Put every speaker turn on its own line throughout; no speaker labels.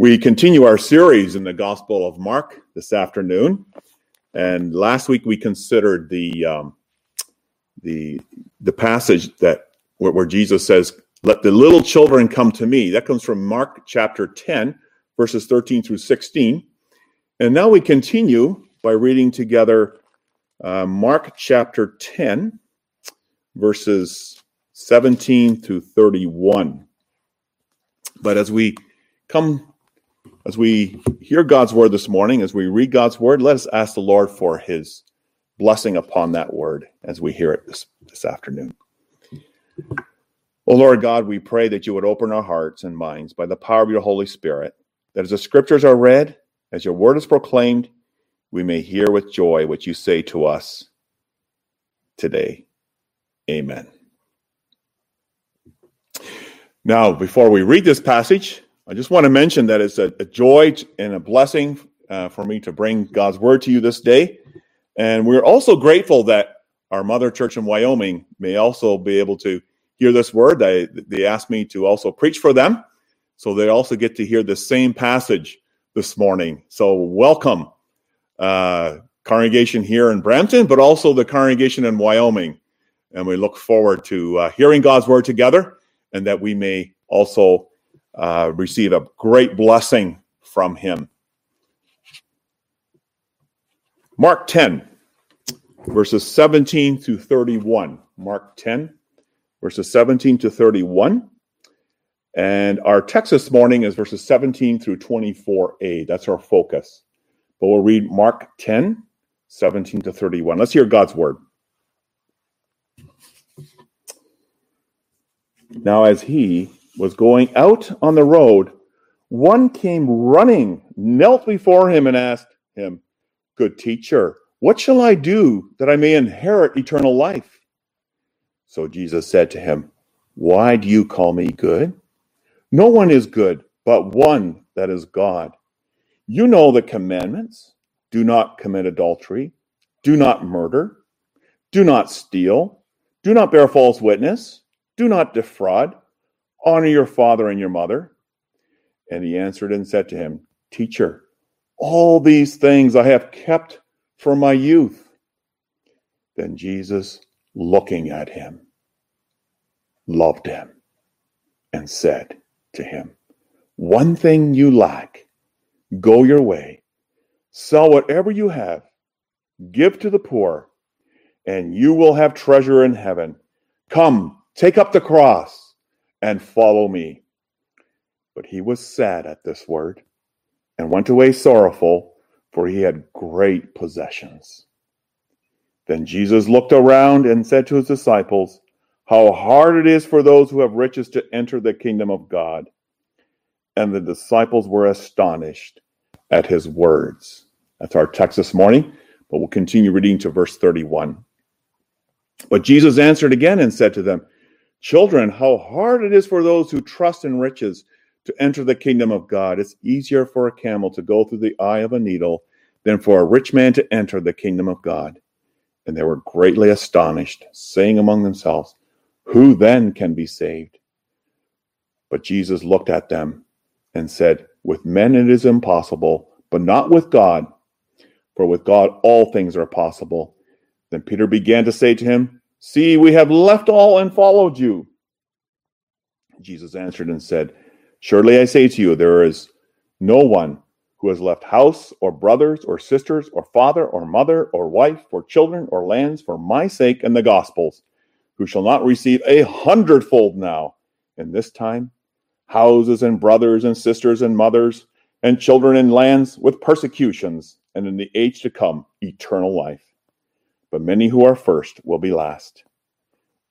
We continue our series in the Gospel of Mark this afternoon, and last week we considered the um, the the passage that where, where Jesus says, "Let the little children come to me." That comes from Mark chapter ten, verses thirteen through sixteen, and now we continue by reading together uh, Mark chapter ten, verses seventeen to thirty-one. But as we come as we hear God's word this morning, as we read God's word, let us ask the Lord for his blessing upon that word as we hear it this, this afternoon. Oh Lord God, we pray that you would open our hearts and minds by the power of your Holy Spirit, that as the scriptures are read, as your word is proclaimed, we may hear with joy what you say to us today. Amen. Now, before we read this passage, I just want to mention that it's a, a joy and a blessing uh, for me to bring God's word to you this day. And we're also grateful that our mother church in Wyoming may also be able to hear this word. They, they asked me to also preach for them. So they also get to hear the same passage this morning. So welcome, uh, congregation here in Brampton, but also the congregation in Wyoming. And we look forward to uh, hearing God's word together and that we may also uh, receive a great blessing from him. Mark 10, verses 17 to 31. Mark 10, verses 17 to 31. And our text this morning is verses 17 through 24a. That's our focus. But we'll read Mark 10, 17 to 31. Let's hear God's word. Now, as he was going out on the road, one came running, knelt before him, and asked him, Good teacher, what shall I do that I may inherit eternal life? So Jesus said to him, Why do you call me good? No one is good but one that is God. You know the commandments do not commit adultery, do not murder, do not steal, do not bear false witness, do not defraud Honor your father and your mother. And he answered and said to him, Teacher, all these things I have kept from my youth. Then Jesus, looking at him, loved him and said to him, One thing you lack. Go your way, sell whatever you have, give to the poor, and you will have treasure in heaven. Come, take up the cross and follow me. But he was sad at this word and went away sorrowful, for he had great possessions. Then Jesus looked around and said to his disciples, How hard it is for those who have riches to enter the kingdom of God. And the disciples were astonished at his words. That's our text this morning, but we'll continue reading to verse 31. But Jesus answered again and said to them, Children, how hard it is for those who trust in riches to enter the kingdom of God. It's easier for a camel to go through the eye of a needle than for a rich man to enter the kingdom of God. And they were greatly astonished, saying among themselves, Who then can be saved? But Jesus looked at them and said, With men it is impossible, but not with God. For with God all things are possible. Then Peter began to say to him, See, we have left all and followed you. Jesus answered and said, Surely I say to you, there is no one who has left house or brothers or sisters or father or mother or wife or children or lands for my sake and the gospel's, who shall not receive a hundredfold now in this time houses and brothers and sisters and mothers and children and lands with persecutions, and in the age to come eternal life but many who are first will be last,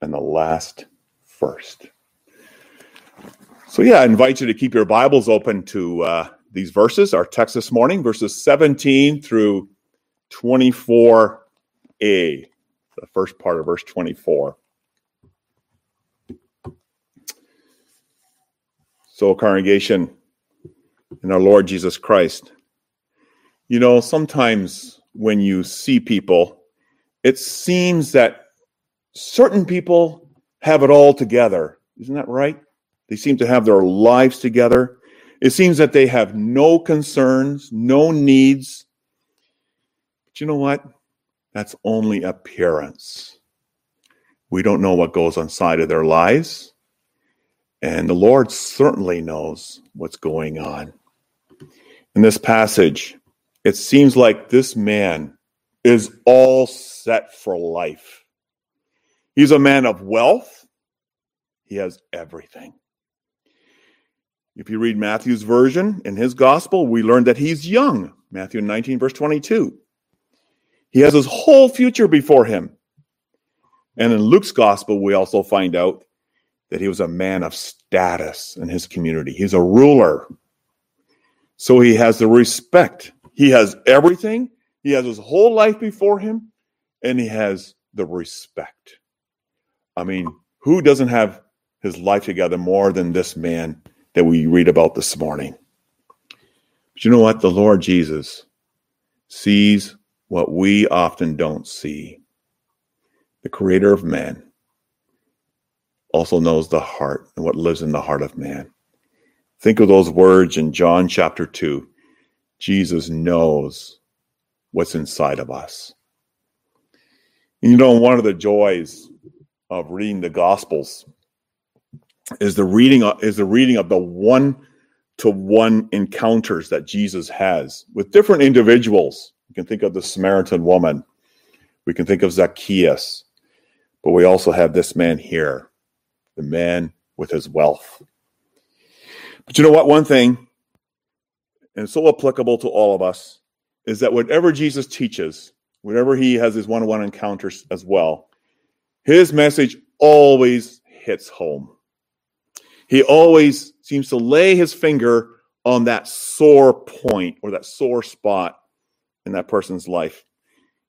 and the last first. So, yeah, I invite you to keep your Bibles open to uh, these verses, our text this morning, verses 17 through 24a, the first part of verse 24. So, congregation in our Lord Jesus Christ, you know, sometimes when you see people it seems that certain people have it all together. Isn't that right? They seem to have their lives together. It seems that they have no concerns, no needs. But you know what? That's only appearance. We don't know what goes inside of their lives. And the Lord certainly knows what's going on. In this passage, it seems like this man is all set for life. He's a man of wealth, he has everything. If you read Matthew's version in his gospel, we learn that he's young. Matthew 19, verse 22. He has his whole future before him. And in Luke's gospel, we also find out that he was a man of status in his community. He's a ruler. So he has the respect. He has everything. He has his whole life before him, and he has the respect. I mean, who doesn't have his life together more than this man that we read about this morning? But you know what? The Lord Jesus sees what we often don't see. The creator of man also knows the heart and what lives in the heart of man. Think of those words in John chapter 2. Jesus knows what's inside of us. And you know, one of the joys of reading the Gospels is the reading of, is the reading of the one to one encounters that Jesus has with different individuals we can think of the Samaritan woman. We can think of Zacchaeus. But we also have this man here, the man with his wealth. But you know what? One thing, and so applicable to all of us, is that whatever Jesus teaches, whatever he has his one on one encounters as well, his message always hits home. He always seems to lay his finger on that sore point or that sore spot in that person's life,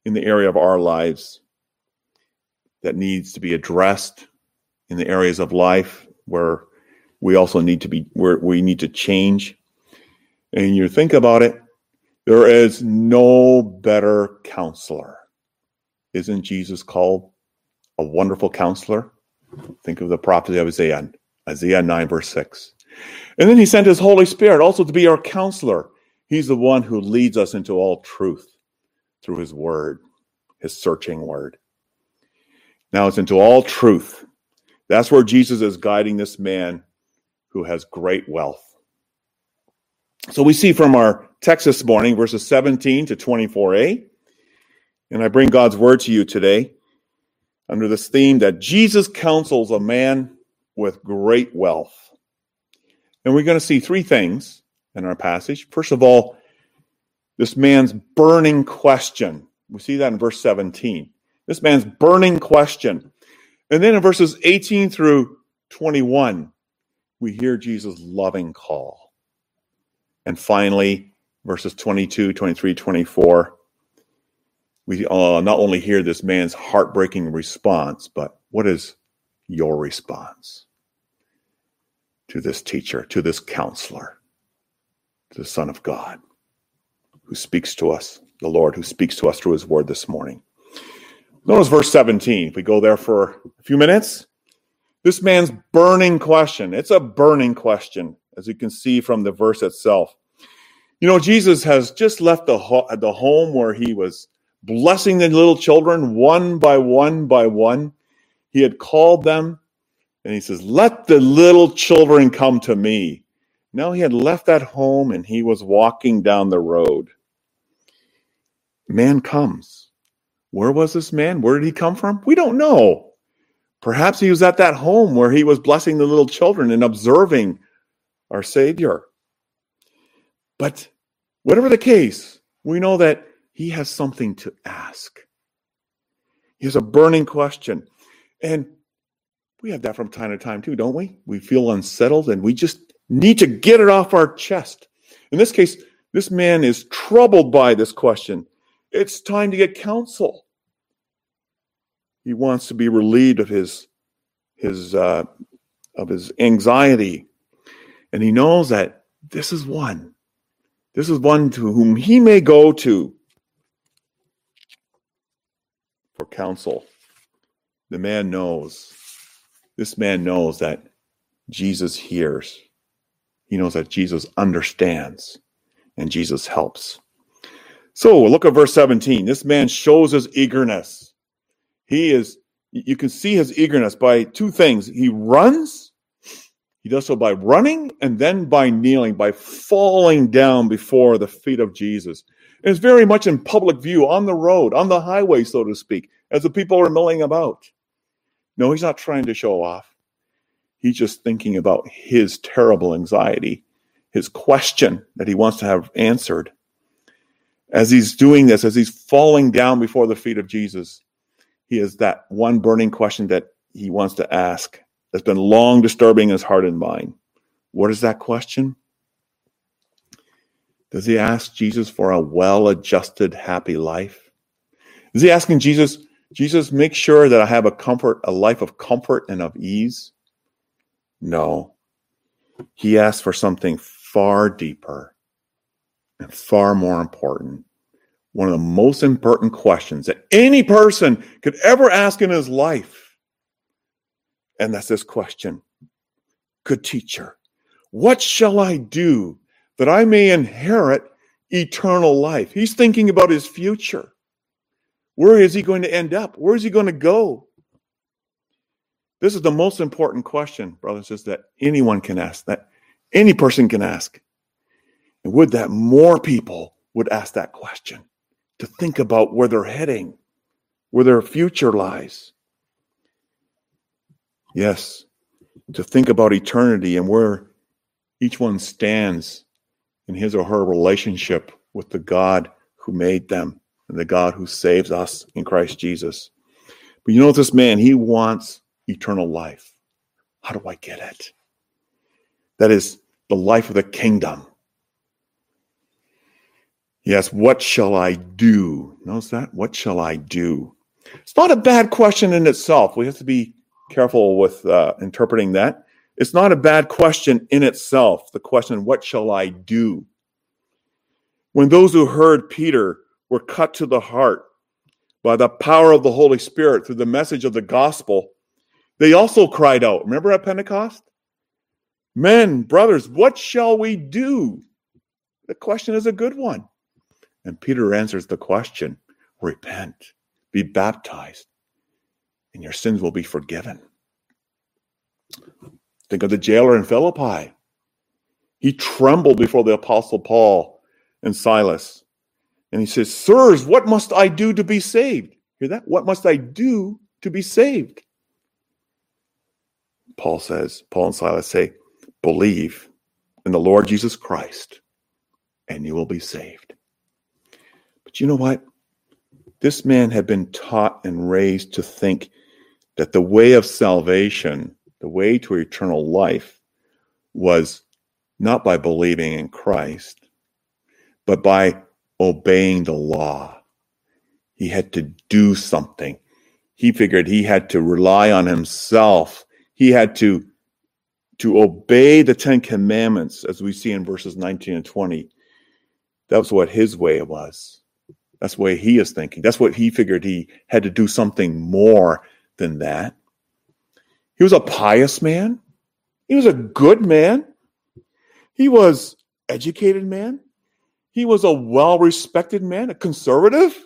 in the area of our lives that needs to be addressed, in the areas of life where we also need to be, where we need to change. And you think about it, there is no better counselor. Isn't Jesus called a wonderful counselor? Think of the prophecy of Isaiah, Isaiah 9, verse 6. And then he sent his Holy Spirit also to be our counselor. He's the one who leads us into all truth through his word, his searching word. Now it's into all truth. That's where Jesus is guiding this man who has great wealth. So we see from our text this morning, verses 17 to 24a, and I bring God's word to you today under this theme that Jesus counsels a man with great wealth. And we're going to see three things in our passage. First of all, this man's burning question. We see that in verse 17. This man's burning question. And then in verses 18 through 21, we hear Jesus' loving call. And finally, verses 22, 23, 24, we uh, not only hear this man's heartbreaking response, but what is your response to this teacher, to this counselor? To the Son of God who speaks to us, the Lord who speaks to us through his word this morning. Notice verse 17. If we go there for a few minutes, this man's burning question. It's a burning question, as you can see from the verse itself. You know, Jesus has just left the, ho- the home where he was blessing the little children one by one by one. He had called them and he says, Let the little children come to me. Now he had left that home and he was walking down the road. Man comes. Where was this man? Where did he come from? We don't know. Perhaps he was at that home where he was blessing the little children and observing our Savior. But whatever the case, we know that he has something to ask. He has a burning question. And we have that from time to time too, don't we? We feel unsettled and we just need to get it off our chest. In this case, this man is troubled by this question. It's time to get counsel. He wants to be relieved of his his uh, of his anxiety, and he knows that this is one. This is one to whom he may go to for counsel. The man knows. This man knows that Jesus hears. He knows that Jesus understands and Jesus helps. So look at verse 17. This man shows his eagerness. He is, you can see his eagerness by two things. He runs, he does so by running, and then by kneeling, by falling down before the feet of Jesus. It's very much in public view on the road, on the highway, so to speak, as the people are milling about. No, he's not trying to show off. He's just thinking about his terrible anxiety, his question that he wants to have answered. As he's doing this, as he's falling down before the feet of Jesus, he has that one burning question that he wants to ask that's been long disturbing his heart and mind. What is that question? Does he ask Jesus for a well adjusted, happy life? Is he asking Jesus, Jesus, make sure that I have a comfort, a life of comfort and of ease? No. He asks for something far deeper and far more important. One of the most important questions that any person could ever ask in his life. And that's this question Good teacher, what shall I do that I may inherit eternal life? He's thinking about his future. Where is he going to end up? Where is he going to go? This is the most important question, brothers, is that anyone can ask, that any person can ask. And would that more people would ask that question to think about where they're heading, where their future lies. Yes, to think about eternity and where each one stands in his or her relationship with the God who made them and the God who saves us in Christ Jesus. But you know, this man, he wants eternal life. How do I get it? That is the life of the kingdom. Yes, what shall I do? Notice that? What shall I do? It's not a bad question in itself. We have to be careful with uh, interpreting that. It's not a bad question in itself. The question, what shall I do? When those who heard Peter were cut to the heart by the power of the Holy Spirit through the message of the gospel, they also cried out. Remember at Pentecost? Men, brothers, what shall we do? The question is a good one. And Peter answers the question repent, be baptized, and your sins will be forgiven. Think of the jailer in Philippi. He trembled before the apostle Paul and Silas. And he says, Sirs, what must I do to be saved? Hear that? What must I do to be saved? Paul says, Paul and Silas say, believe in the Lord Jesus Christ, and you will be saved. But you know what? This man had been taught and raised to think that the way of salvation, the way to eternal life, was not by believing in Christ, but by obeying the law. He had to do something. He figured he had to rely on himself. He had to to obey the Ten Commandments, as we see in verses 19 and 20. That was what his way was. That's the way he is thinking. That's what he figured he had to do something more than that. He was a pious man. He was a good man. He was educated man. He was a well-respected man, a conservative,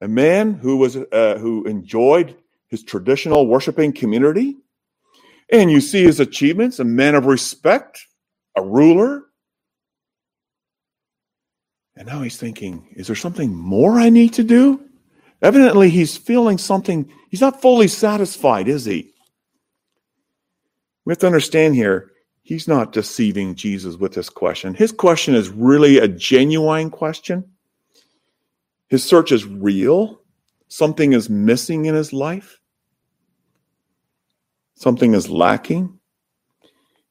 a man who was uh, who enjoyed his traditional worshiping community. And you see his achievements, a man of respect, a ruler, and now he's thinking, is there something more I need to do? Evidently, he's feeling something. He's not fully satisfied, is he? We have to understand here, he's not deceiving Jesus with this question. His question is really a genuine question. His search is real. Something is missing in his life, something is lacking.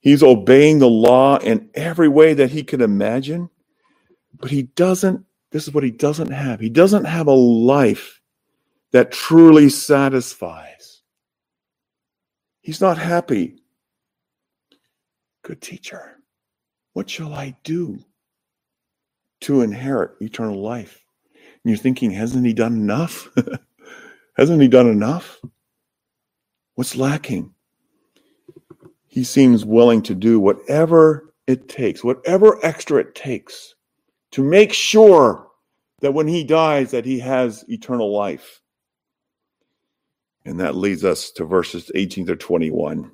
He's obeying the law in every way that he could imagine. But he doesn't, this is what he doesn't have. He doesn't have a life that truly satisfies. He's not happy. Good teacher, what shall I do to inherit eternal life? And you're thinking, hasn't he done enough? hasn't he done enough? What's lacking? he seems willing to do whatever it takes, whatever extra it takes to make sure that when he dies that he has eternal life. And that leads us to verses 18 to 21.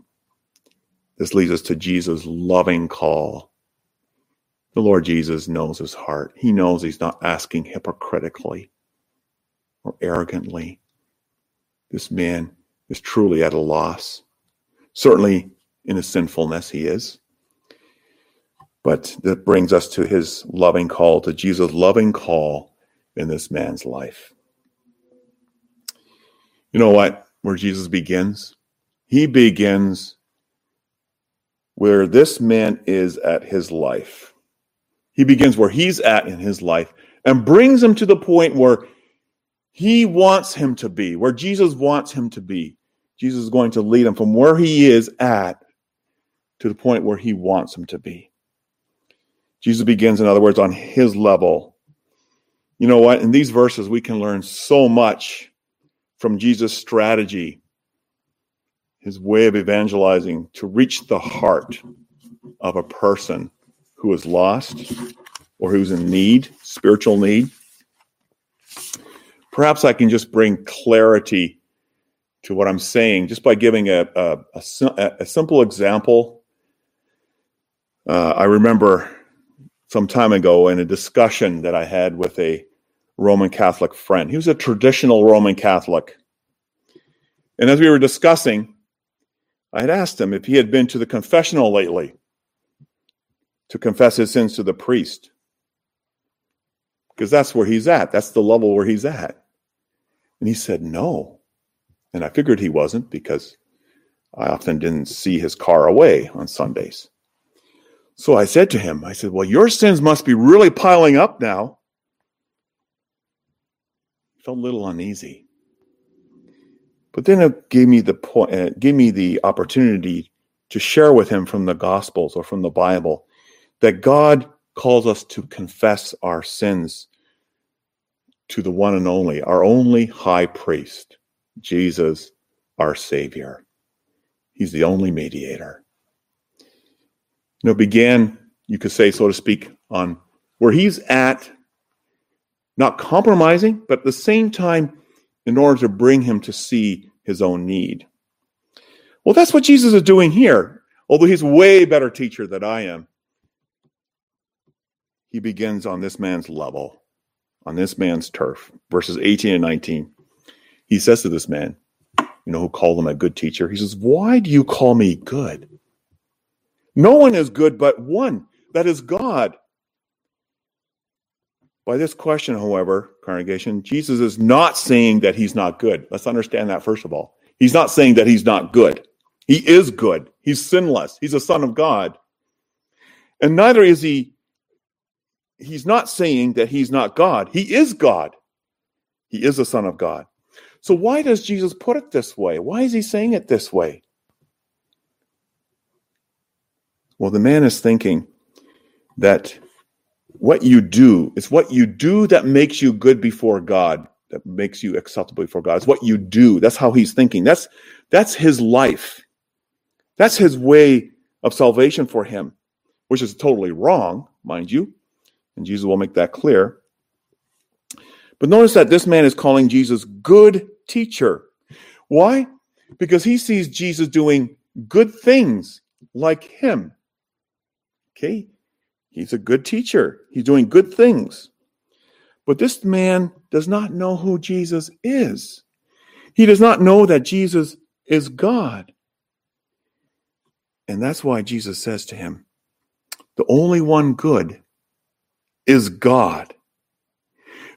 This leads us to Jesus' loving call. The Lord Jesus knows his heart. He knows he's not asking hypocritically or arrogantly. This man is truly at a loss. Certainly, in his sinfulness, he is. But that brings us to his loving call, to Jesus' loving call in this man's life. You know what? Where Jesus begins? He begins where this man is at his life. He begins where he's at in his life and brings him to the point where he wants him to be, where Jesus wants him to be. Jesus is going to lead him from where he is at to the point where he wants him to be. Jesus begins, in other words, on his level. You know what? In these verses, we can learn so much from Jesus' strategy, his way of evangelizing to reach the heart of a person who is lost or who's in need, spiritual need. Perhaps I can just bring clarity to what I'm saying just by giving a, a, a, a simple example uh, I remember some time ago in a discussion that I had with a Roman Catholic friend. He was a traditional Roman Catholic. And as we were discussing, I had asked him if he had been to the confessional lately to confess his sins to the priest. Because that's where he's at. That's the level where he's at. And he said, no. And I figured he wasn't because I often didn't see his car away on Sundays. So I said to him, I said, Well, your sins must be really piling up now. Felt a little uneasy. But then it gave me the point, uh, gave me the opportunity to share with him from the Gospels or from the Bible that God calls us to confess our sins to the one and only, our only high priest, Jesus, our Savior. He's the only mediator you know, began, you could say, so to speak, on where he's at, not compromising, but at the same time, in order to bring him to see his own need. Well, that's what Jesus is doing here. Although he's way better teacher than I am, he begins on this man's level, on this man's turf. Verses 18 and 19. He says to this man, you know, who called him a good teacher, he says, Why do you call me good? No one is good but one, that is God. By this question, however, congregation, Jesus is not saying that he's not good. Let's understand that first of all. He's not saying that he's not good. He is good. He's sinless. He's a son of God. And neither is he, he's not saying that he's not God. He is God. He is a son of God. So why does Jesus put it this way? Why is he saying it this way? Well, the man is thinking that what you do. It's what you do that makes you good before God, that makes you acceptable before God. It's what you do. That's how he's thinking. That's that's his life. That's his way of salvation for him, which is totally wrong, mind you. And Jesus will make that clear. But notice that this man is calling Jesus good teacher. Why? Because he sees Jesus doing good things like him. Okay? He's a good teacher, he's doing good things. But this man does not know who Jesus is. He does not know that Jesus is God. And that's why Jesus says to him, The only one good is God.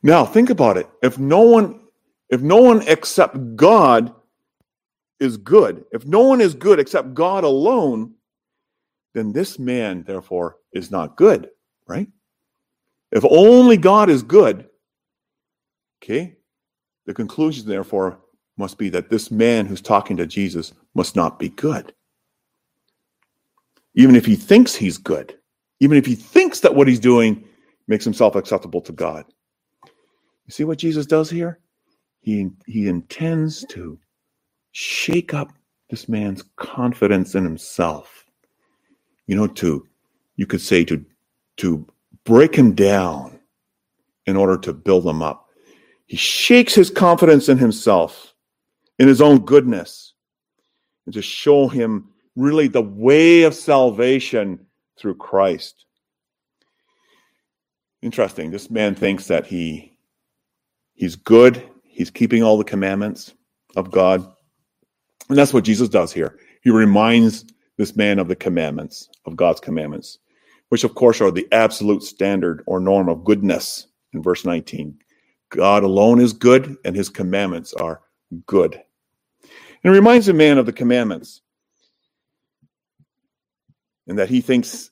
Now think about it. If no one if no one except God is good, if no one is good except God alone, then this man, therefore, is not good, right? If only God is good, okay, the conclusion, therefore, must be that this man who's talking to Jesus must not be good. Even if he thinks he's good, even if he thinks that what he's doing makes himself acceptable to God. You see what Jesus does here? He, he intends to shake up this man's confidence in himself you know, to, you could say to, to break him down in order to build him up. He shakes his confidence in himself, in his own goodness, and to show him really the way of salvation through Christ. Interesting. This man thinks that he he's good, he's keeping all the commandments of God. And that's what Jesus does here. He reminds this man of the commandments, of God's commandments, which of course are the absolute standard or norm of goodness in verse 19. God alone is good, and his commandments are good. And it reminds the man of the commandments and that he thinks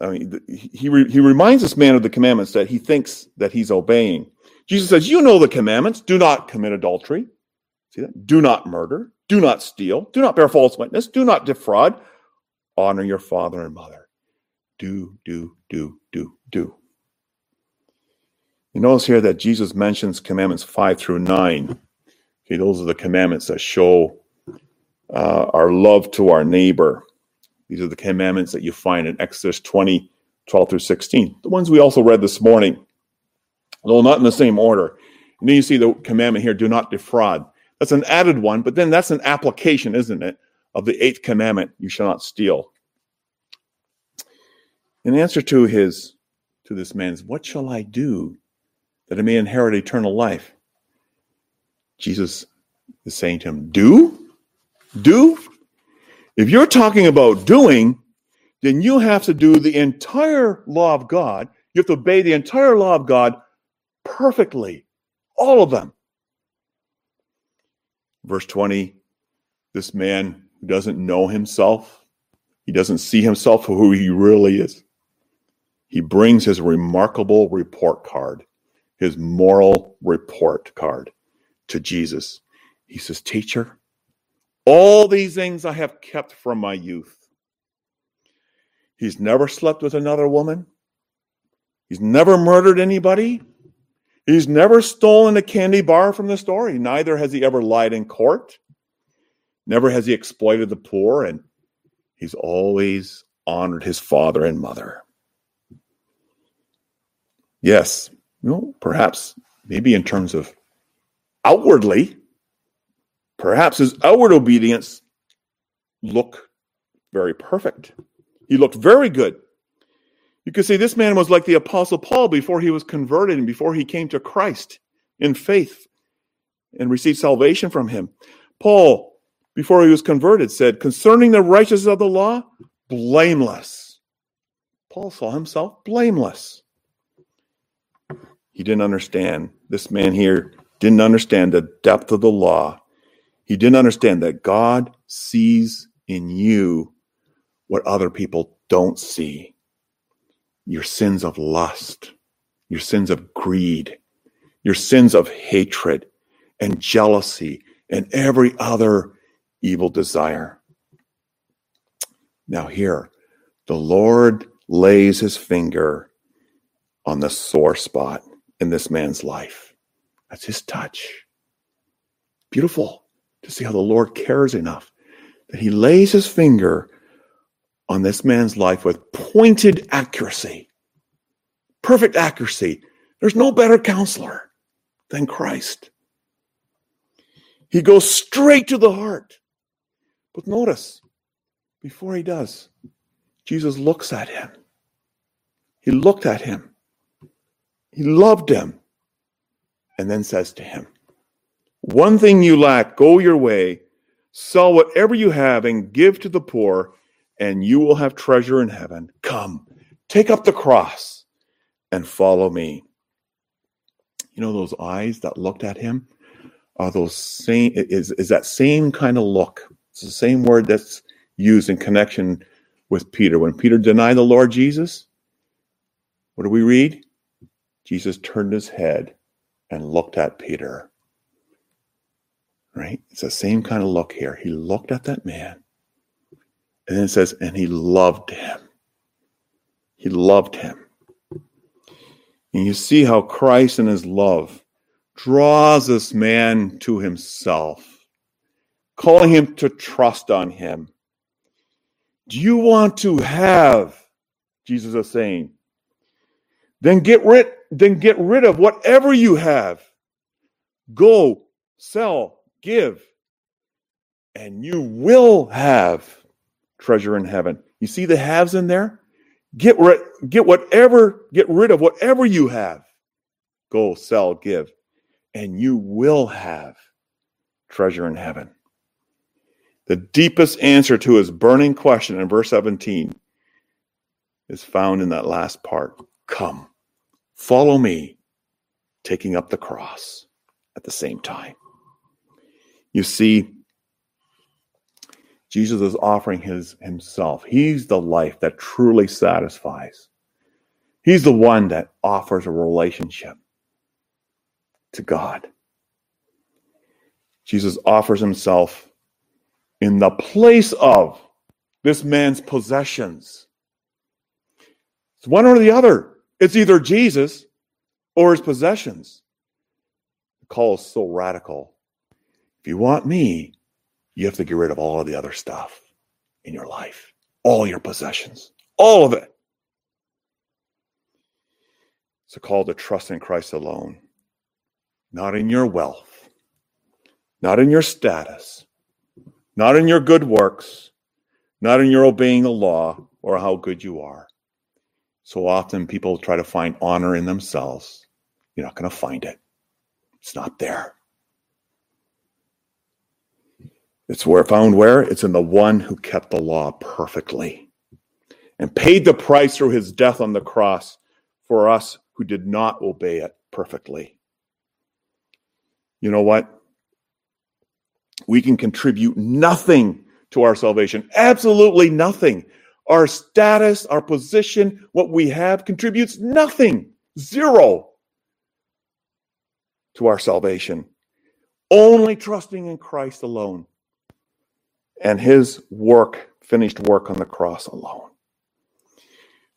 I mean, he, re, he reminds this man of the commandments that he thinks that he's obeying. Jesus says, You know the commandments. Do not commit adultery. See that? Do not murder. Do not steal. Do not bear false witness. Do not defraud. Honor your father and mother. Do, do, do, do, do. You notice here that Jesus mentions commandments five through nine. Okay, those are the commandments that show uh, our love to our neighbor. These are the commandments that you find in Exodus 20, 12 through 16. The ones we also read this morning, though not in the same order. And then you see the commandment here do not defraud. That's an added one, but then that's an application, isn't it, of the eighth commandment you shall not steal. In answer to his to this man's, what shall I do that I may inherit eternal life? Jesus is saying to him, Do? Do? If you're talking about doing, then you have to do the entire law of God. You have to obey the entire law of God perfectly, all of them. Verse 20 this man who doesn't know himself, he doesn't see himself for who he really is. He brings his remarkable report card, his moral report card to Jesus. He says, Teacher, all these things I have kept from my youth. He's never slept with another woman. He's never murdered anybody. He's never stolen a candy bar from the store. Neither has he ever lied in court. Never has he exploited the poor. And he's always honored his father and mother. Yes, you know, perhaps, maybe in terms of outwardly, Perhaps his outward obedience looked very perfect. He looked very good. You could say this man was like the Apostle Paul before he was converted and before he came to Christ in faith and received salvation from him. Paul, before he was converted, said, concerning the righteousness of the law, blameless. Paul saw himself blameless. He didn't understand. This man here didn't understand the depth of the law he didn't understand that God sees in you what other people don't see your sins of lust, your sins of greed, your sins of hatred and jealousy, and every other evil desire. Now, here, the Lord lays his finger on the sore spot in this man's life. That's his touch. Beautiful to see how the Lord cares enough that he lays his finger on this man's life with pointed accuracy, perfect accuracy. There's no better counselor than Christ. He goes straight to the heart. But notice, before he does, Jesus looks at him. He looked at him. He loved him. And then says to him, one thing you lack, go your way, sell whatever you have and give to the poor, and you will have treasure in heaven. Come, take up the cross and follow me. You know those eyes that looked at him? Are those same is, is that same kind of look? It's the same word that's used in connection with Peter. When Peter denied the Lord Jesus, what do we read? Jesus turned his head and looked at Peter right? It's the same kind of look here. He looked at that man. And then it says, and he loved him. He loved him. And you see how Christ in his love draws this man to himself, calling him to trust on him, Do you want to have? Jesus is saying. Then get rid, then get rid of whatever you have. Go, sell, give, and you will have treasure in heaven. You see the haves in there? Get rid, get whatever, get rid of whatever you have. Go, sell, give, and you will have treasure in heaven. The deepest answer to his burning question in verse 17 is found in that last part. Come, follow me, taking up the cross at the same time. You see, Jesus is offering his himself. He's the life that truly satisfies. He's the one that offers a relationship to God. Jesus offers himself in the place of this man's possessions. It's one or the other. It's either Jesus or his possessions. The call is so radical. If you want me, you have to get rid of all of the other stuff in your life, all your possessions, all of it. It's a call to trust in Christ alone, not in your wealth, not in your status, not in your good works, not in your obeying the law or how good you are. So often people try to find honor in themselves. You're not going to find it, it's not there. It's where found where? It's in the one who kept the law perfectly and paid the price through his death on the cross for us who did not obey it perfectly. You know what? We can contribute nothing to our salvation, absolutely nothing. Our status, our position, what we have contributes nothing, zero to our salvation. Only trusting in Christ alone and his work, finished work on the cross alone.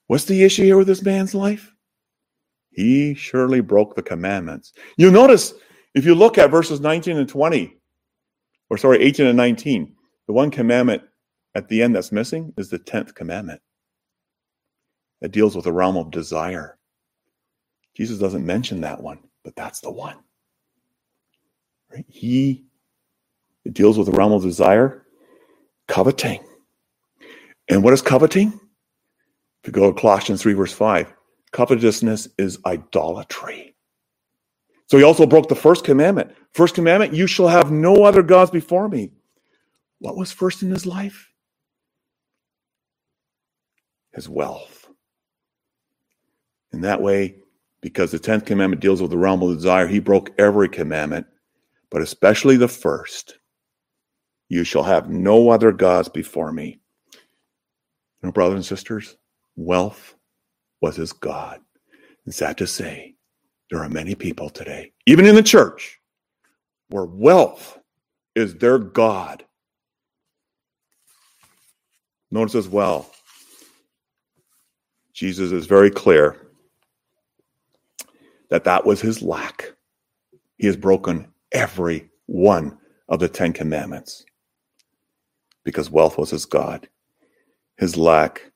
What's the issue here with this man's life? He surely broke the commandments. You notice if you look at verses 19 and 20, or sorry, 18 and 19, the one commandment at the end that's missing is the 10th commandment. That deals with the realm of desire. Jesus doesn't mention that one, but that's the one. Right? He it deals with the realm of desire coveting. And what is coveting? If you go to Colossians 3, verse 5, covetousness is idolatry. So he also broke the first commandment. First commandment, you shall have no other gods before me. What was first in his life? His wealth. In that way, because the 10th commandment deals with the realm of desire, he broke every commandment, but especially the first. You shall have no other gods before me. You know, brothers and sisters, wealth was his God. And sad to say, there are many people today, even in the church, where wealth is their God. Notice as well, Jesus is very clear that that was his lack. He has broken every one of the Ten Commandments because wealth was his God. His lack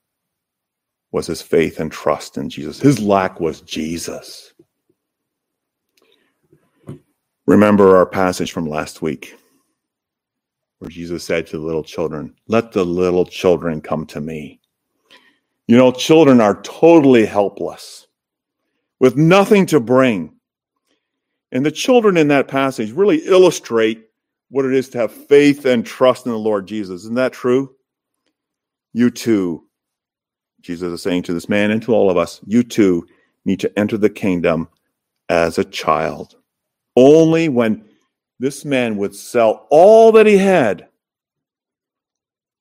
was his faith and trust in Jesus. His lack was Jesus. Remember our passage from last week where Jesus said to the little children, Let the little children come to me. You know, children are totally helpless with nothing to bring. And the children in that passage really illustrate what it is to have faith and trust in the Lord Jesus. Isn't that true? You too, Jesus is saying to this man and to all of us, you too need to enter the kingdom as a child. Only when this man would sell all that he had,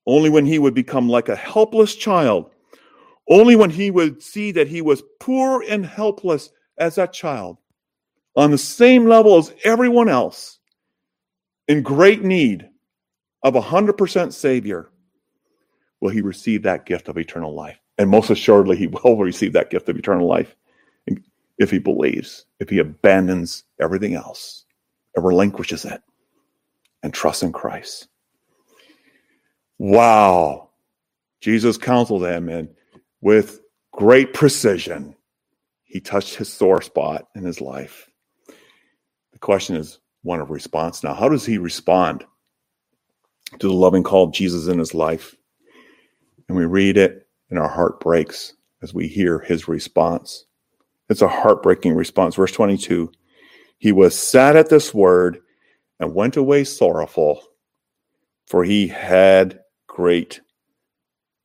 only when he would become like a helpless child, only when he would see that he was poor and helpless as that child, on the same level as everyone else in great need of a 100% Savior, will he receive that gift of eternal life. And most assuredly, he will receive that gift of eternal life if he believes, if he abandons everything else and relinquishes it and trusts in Christ. Wow. Jesus counseled him, and with great precision, he touched his sore spot in his life. The question is one of response now. How does he respond to the loving call of Jesus in his life? And we read it, and our heart breaks as we hear his response. It's a heartbreaking response. Verse 22 He was sad at this word and went away sorrowful, for he had great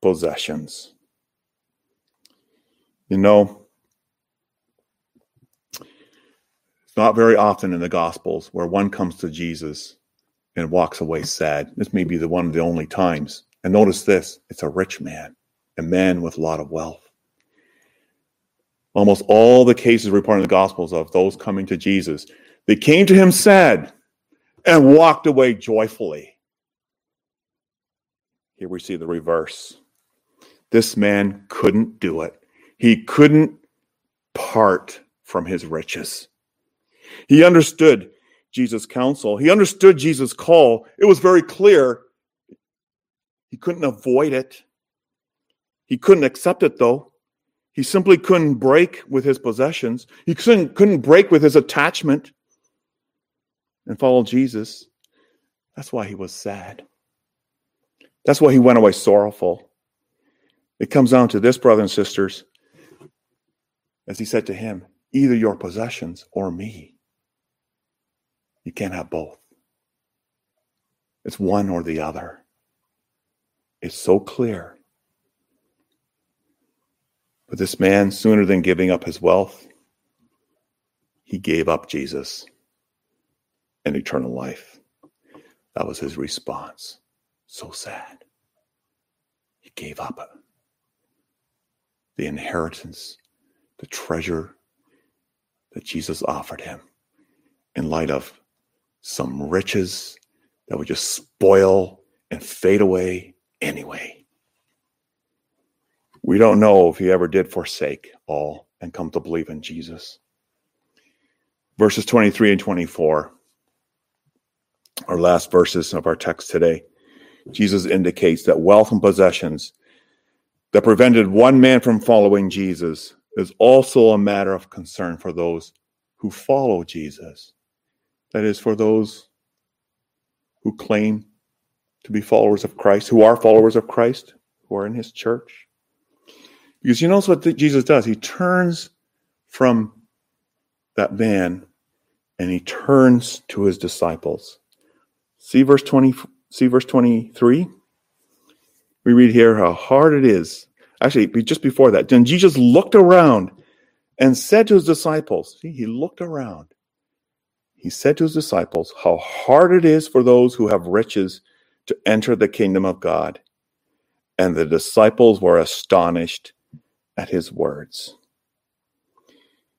possessions. You know, it's not very often in the Gospels where one comes to Jesus and walks away sad. This may be the one of the only times. And notice this it's a rich man, a man with a lot of wealth. Almost all the cases reported in the Gospels of those coming to Jesus, they came to him sad and walked away joyfully. Here we see the reverse. This man couldn't do it. He couldn't part from his riches. He understood Jesus' counsel. He understood Jesus' call. It was very clear. He couldn't avoid it. He couldn't accept it, though. He simply couldn't break with his possessions. He couldn't, couldn't break with his attachment and follow Jesus. That's why he was sad. That's why he went away sorrowful. It comes down to this, brothers and sisters, as he said to him, either your possessions or me. You can't have both. It's one or the other. It's so clear. But this man, sooner than giving up his wealth, he gave up Jesus and eternal life. That was his response. So sad. He gave up the inheritance, the treasure that Jesus offered him in light of some riches that would just spoil and fade away anyway. We don't know if he ever did forsake all and come to believe in Jesus. Verses 23 and 24, our last verses of our text today, Jesus indicates that wealth and possessions that prevented one man from following Jesus is also a matter of concern for those who follow Jesus. That is, for those who claim to be followers of Christ, who are followers of Christ, who are in his church. Because you notice what Jesus does? He turns from that man and he turns to his disciples. See verse 20, see verse 23? We read here how hard it is. Actually, just before that, then Jesus looked around and said to his disciples, see, he looked around. He said to his disciples, How hard it is for those who have riches to enter the kingdom of God. And the disciples were astonished at his words.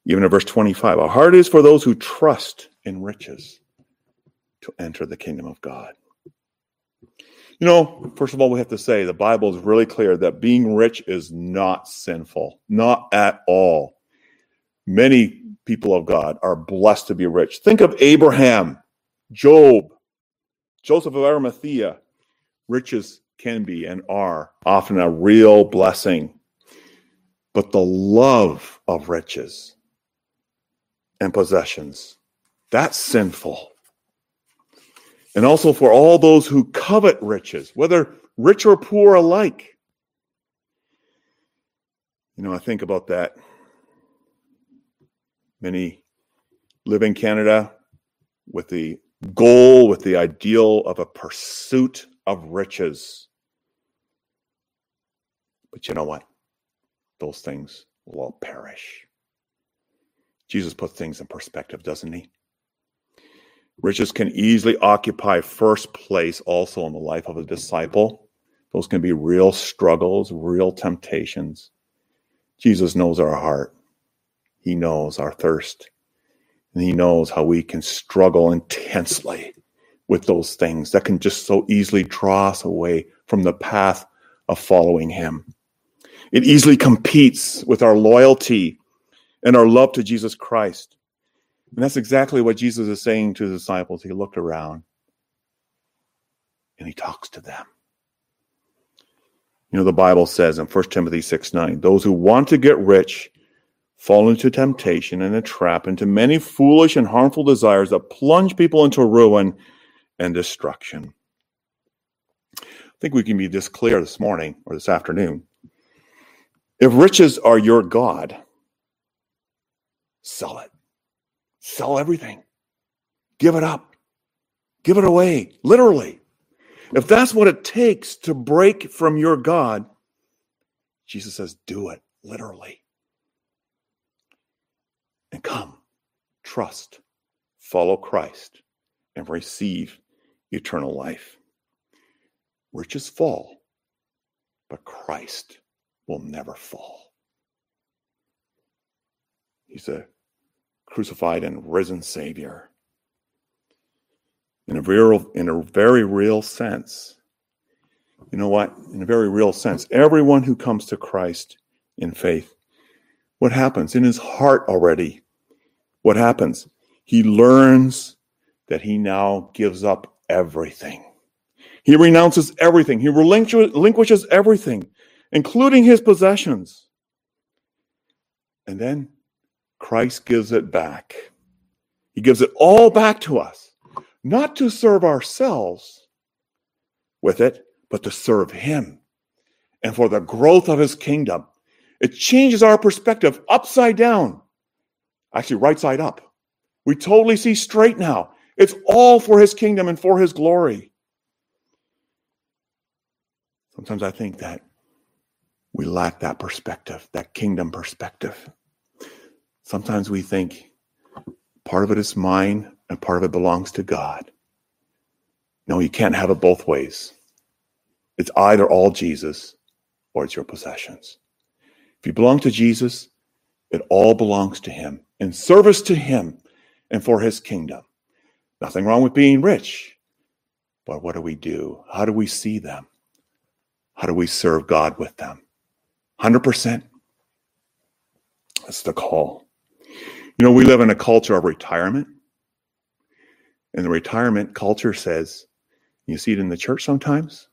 Even in verse 25, how hard it is for those who trust in riches to enter the kingdom of God. You know, first of all, we have to say the Bible is really clear that being rich is not sinful, not at all. Many people of God are blessed to be rich. Think of Abraham, Job, Joseph of Arimathea. Riches can be and are often a real blessing. But the love of riches and possessions, that's sinful and also for all those who covet riches, whether rich or poor alike. You know, I think about that. Many live in Canada with the goal, with the ideal of a pursuit of riches. But you know what? Those things will all perish. Jesus puts things in perspective, doesn't he? Riches can easily occupy first place also in the life of a disciple. Those can be real struggles, real temptations. Jesus knows our heart. He knows our thirst. And he knows how we can struggle intensely with those things that can just so easily draw us away from the path of following him. It easily competes with our loyalty and our love to Jesus Christ. And that's exactly what Jesus is saying to his disciples. He looked around and he talks to them. You know, the Bible says in 1 Timothy 6 9, those who want to get rich fall into temptation and a trap, into many foolish and harmful desires that plunge people into ruin and destruction. I think we can be this clear this morning or this afternoon. If riches are your God, sell it. Sell everything. Give it up. Give it away, literally. If that's what it takes to break from your God, Jesus says, do it, literally. And come, trust, follow Christ, and receive eternal life. Riches fall, but Christ will never fall. He's a crucified and risen Savior. In a very, in a very real sense, you know what? In a very real sense, everyone who comes to Christ in faith, what happens in his heart already? What happens? He learns that he now gives up everything. He renounces everything. He relinquishes everything, including his possessions. And then Christ gives it back. He gives it all back to us, not to serve ourselves with it, but to serve Him and for the growth of His kingdom. It changes our perspective upside down, actually, right side up. We totally see straight now. It's all for His kingdom and for His glory. Sometimes I think that we lack that perspective, that kingdom perspective. Sometimes we think part of it is mine and part of it belongs to God. No, you can't have it both ways. It's either all Jesus or it's your possessions. If you belong to Jesus, it all belongs to Him in service to Him and for His kingdom. Nothing wrong with being rich. But what do we do? How do we see them? How do we serve God with them? 100%. That's the call. You know, we live in a culture of retirement. And the retirement culture says, you see it in the church sometimes,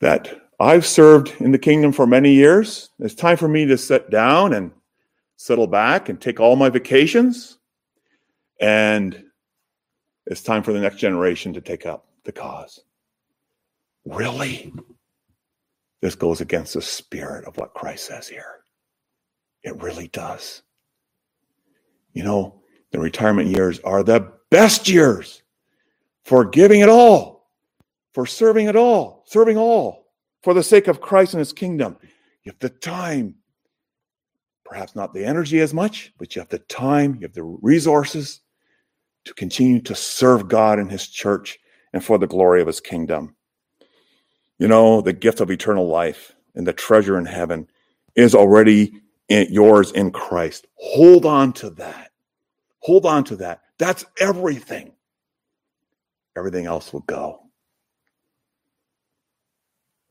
that I've served in the kingdom for many years. It's time for me to sit down and settle back and take all my vacations. And it's time for the next generation to take up the cause. Really? This goes against the spirit of what Christ says here. It really does. You know, the retirement years are the best years for giving it all, for serving it all, serving all for the sake of Christ and his kingdom. You have the time, perhaps not the energy as much, but you have the time, you have the resources to continue to serve God and his church and for the glory of his kingdom. You know, the gift of eternal life and the treasure in heaven is already yours in Christ. Hold on to that. Hold on to that. That's everything. Everything else will go.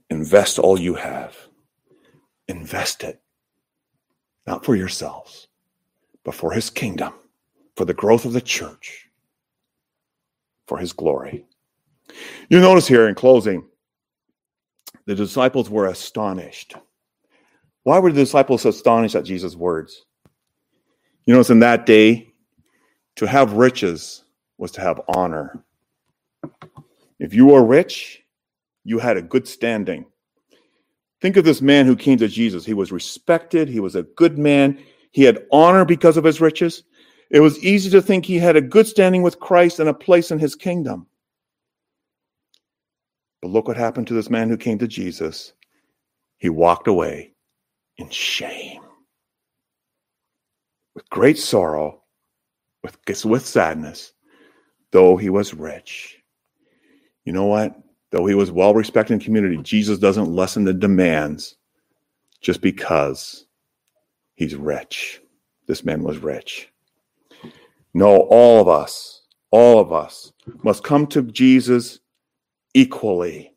Invest all you have. Invest it. Not for yourselves, but for his kingdom, for the growth of the church, for his glory. You notice here in closing, the disciples were astonished. Why were the disciples astonished at Jesus' words? You notice in that day, to have riches was to have honor. If you were rich, you had a good standing. Think of this man who came to Jesus. He was respected, he was a good man, he had honor because of his riches. It was easy to think he had a good standing with Christ and a place in his kingdom. But look what happened to this man who came to Jesus. He walked away in shame. With great sorrow, with, with sadness, though he was rich. You know what? Though he was well respected in community, Jesus doesn't lessen the demands just because he's rich. This man was rich. No, all of us, all of us must come to Jesus equally,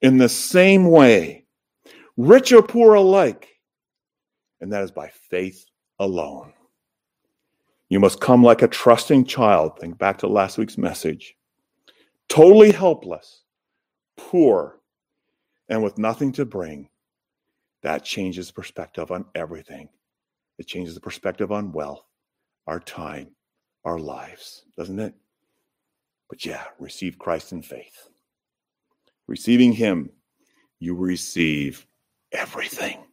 in the same way, rich or poor alike, and that is by faith alone. You must come like a trusting child. Think back to last week's message. Totally helpless, poor, and with nothing to bring, that changes perspective on everything. It changes the perspective on wealth, our time, our lives, doesn't it? But yeah, receive Christ in faith. Receiving Him, you receive everything.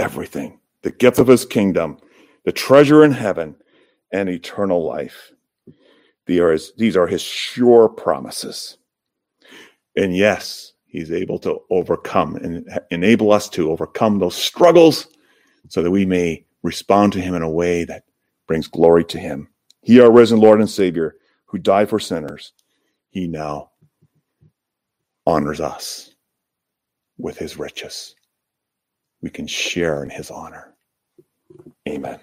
Everything. The gift of His kingdom, the treasure in heaven, and eternal life. These are His sure promises. And yes, He's able to overcome and enable us to overcome those struggles so that we may respond to Him in a way that brings glory to Him. He, our risen Lord and Savior, who died for sinners, He now honors us with His riches. We can share in His honor. Amen.